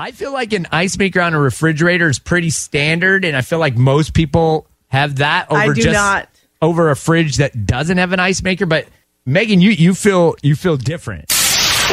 I feel like an ice maker on a refrigerator is pretty standard, and I feel like most people have that over I do just not. over a fridge that doesn't have an ice maker. But Megan, you you feel you feel different.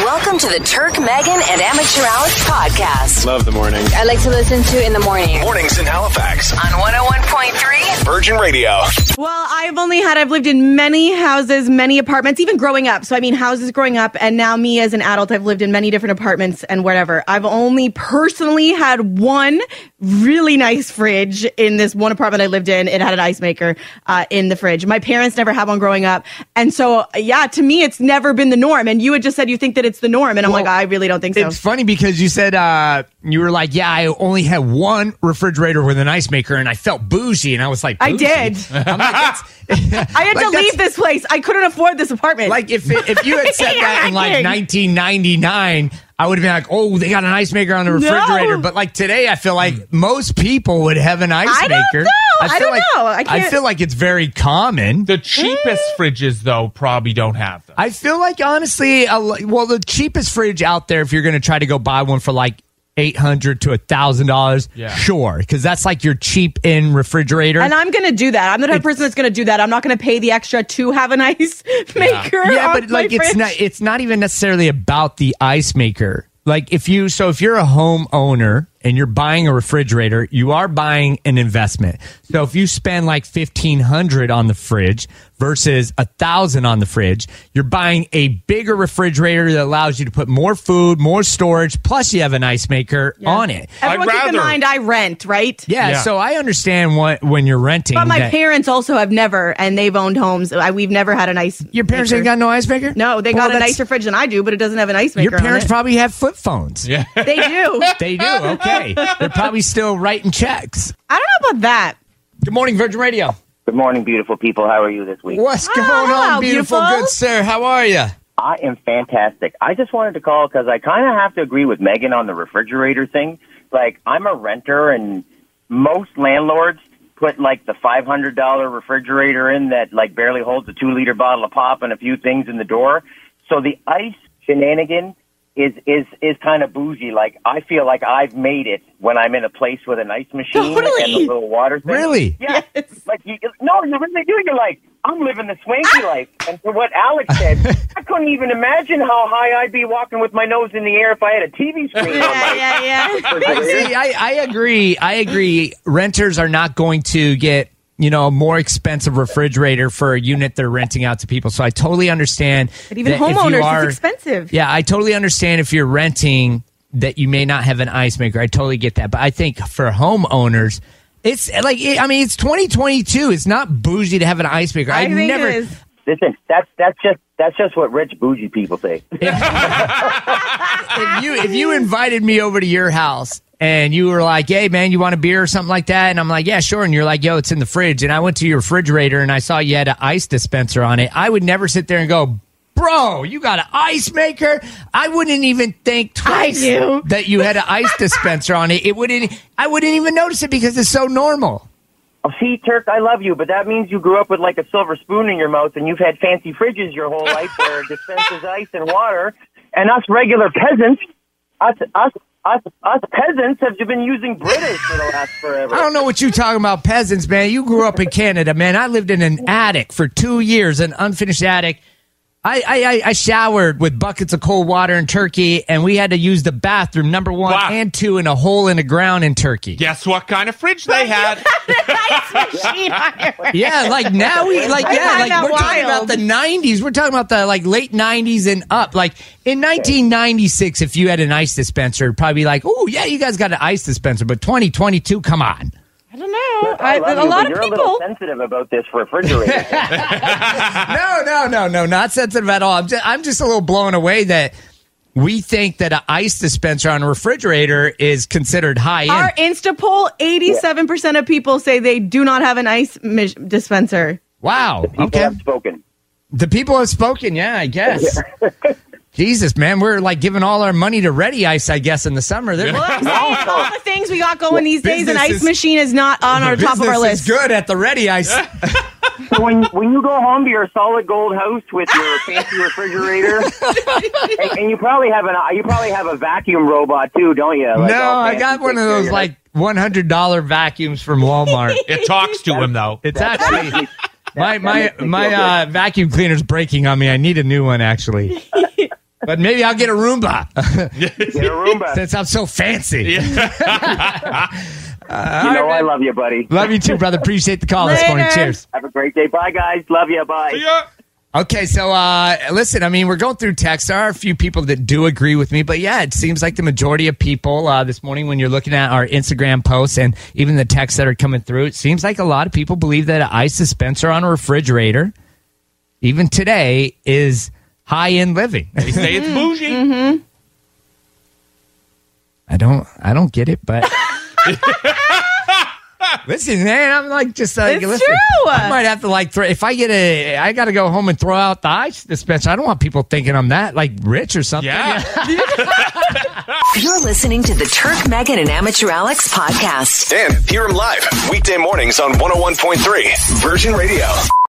Welcome to the Turk, Megan, and Amateur Alex podcast. Love the morning. I like to listen to in the morning. Mornings in Halifax. On 101.3. Virgin Radio. Well, I've only had, I've lived in many houses, many apartments, even growing up. So, I mean, houses growing up, and now me as an adult, I've lived in many different apartments and whatever. I've only personally had one really nice fridge in this one apartment I lived in. It had an ice maker uh, in the fridge. My parents never had one growing up. And so, yeah, to me, it's never been the norm. And you had just said you think that it's the norm. And I'm Well, like, I really don't think so. It's funny because you said uh, you were like, "Yeah, I only had one refrigerator with an ice maker," and I felt bougie, and I was like, I "Bougie?" did. I'm like, I had like, to leave this place. I couldn't afford this apartment. Like if it, if you had said that in like 1999, I would have been like, "Oh, they got an ice maker on the refrigerator." No. But like today, I feel like most people would have an ice I don't maker. Know. I feel don't like, know. I can't- feel like it's very common. The cheapest mm. fridges, though, probably don't have them. I feel like honestly, a well, the cheapest fridge out there, if you're going to try to go buy one for like eight hundred to a thousand dollars, Yeah. sure, because that's like your cheap in refrigerator. And I'm gonna do that. I'm the type of person that's gonna do that. I'm not gonna pay the extra to have an ice maker. yeah, on but like it's fridge. not it's not even necessarily about the ice maker. Like if you so if you're a home owner and you're buying a refrigerator, you are buying an investment. So if you spend like fifteen hundred on the fridge versus a thousand on the fridge, you're buying a bigger refrigerator that allows you to put more food, more storage, plus you have an ice maker on it. Everyone I'd keep in mind I rent, right? Yeah, Yeah. so I understand what when you're renting. But my that- parents also have never, and they've owned homes. I, we've never had an ice. your parents maker. ain't got no ice maker. No, they Well, got a that's- nicer fridge than I do, but it doesn't have an ice maker. Your parents on it. probably have flip phones. Yeah. They do. They do. Okay. They're probably still writing checks. I don't know about that. Good morning, Virgin Radio. Good morning, beautiful people. How are you this week? What's ah, going hello, on, beautiful, beautiful. good sir? How are you? I am fantastic. I just wanted to call because I kind of have to agree with Megan on the refrigerator thing. Like, I'm a renter, and most landlords put like the $500 refrigerator in that like barely holds a two liter bottle of pop and a few things in the door. So the ice shenanigan is is is kind of bougie. Like I feel like I've made it when I'm in a place with an ice machine and a little water thing. Really? Yeah. Like you, no, you really do. You're like, I'm living the swanky ah! life. And for what Alex said, I couldn't even imagine how high I'd be walking with my nose in the air if I had a TV screen on my Yeah, yeah, yeah. See, I, I agree. I agree. Renters are not going to get you know a more expensive refrigerator for a unit they're renting out to people. So I totally understand. But even that homeowners, are- it's expensive. Yeah, I totally understand if you're renting that you may not have an ice maker. I totally get that. But I think for homeowners, it's like it, I mean, it's 2022. It's not bougie to have an ice maker. I, I, think never. it is. Listen, that's that's just that's just what rich bougie people say. if you if you invited me over to your house and you were like, "Hey, man, you want a beer or something like that?" and I'm like, "Yeah, sure," and you're like, "Yo, it's in the fridge," and I went to your refrigerator and I saw you had an ice dispenser on it, I would never sit there and go. Bro, you got an ice maker? I wouldn't even think twice that you had an ice dispenser on it. It wouldn't. I wouldn't even notice it because it's so normal. Oh, see, Turk, I love you, but that means you grew up with like a silver spoon in your mouth, and you've had fancy fridges your whole life where it dispenses ice and water. And us regular peasants, us us us us peasants have been using British for the last forever. I don't know what you're talking about, peasants, man. You grew up in Canada, man. I lived in an attic for two years, an unfinished attic. I, I, I- I showered with buckets of cold water in Turkey, and we had to use the bathroom number one Wow. and two in a hole in the ground in Turkey. Guess what kind of fridge they had? ice machine Yeah, like now we like yeah, like we're talking about the '90s. We're talking about the like late '90s and up. Like in 1996, if you had an ice dispenser, it'd probably be like, oh yeah, you guys got an ice dispenser. But 2022, come on. I don't know. I I, love a you, lot but of you're a little sensitive about this refrigerator. no, no, no, no, not sensitive at all. I'm just, I'm just a little blown away that we think that an ice dispenser on a refrigerator is considered high end. Our end. Insta poll: eighty-seven percent of people say they do not have an ice mis- dispenser. Wow. The People Okay. have spoken. The people have spoken. Yeah, I guess. Jesus, man, we're like giving all our money to Ready Ice, I guess, in the summer. They're- Well, I'm saying all the things we got going these days, an ice is- machine is not on our top of our list. is good at the Ready Ice. So when when you go home to your solid gold house with your fancy refrigerator, and, and you probably have an you probably have a vacuum robot too, don't you? Like no, I got one of those like one hundred dollar vacuums from Walmart. It talks to him though. It's actually my my my uh, vacuum cleaner's breaking on me. I need a new one actually. But maybe I'll get a Roomba Get a Roomba. since I'm so fancy. you know I love you, buddy. Love you too, brother. Appreciate the call this morning. Cheers. Have a great day. Bye, guys. Love you. Bye. Yeah. Okay, so uh, listen, I mean, we're going through text. There are a few people that do agree with me, but yeah, it seems like the majority of people uh, this morning, when you're looking at our Instagram posts and even the texts that are coming through, it seems like a lot of people believe that an ice dispenser on a refrigerator, even today, is high end living. They say it's bougie. Mm-hmm. I don't, I don't get it, but. Listen, man, I'm like just like It's listen, true. I might have to like throw if I get a I got to go home and throw out the ice dispenser. I don't want people thinking I'm that like rich or something. Yeah. You're listening to the Turk, Megan, and Amateur Alex podcast. And hear him live weekday mornings on 101.3 Virgin Radio.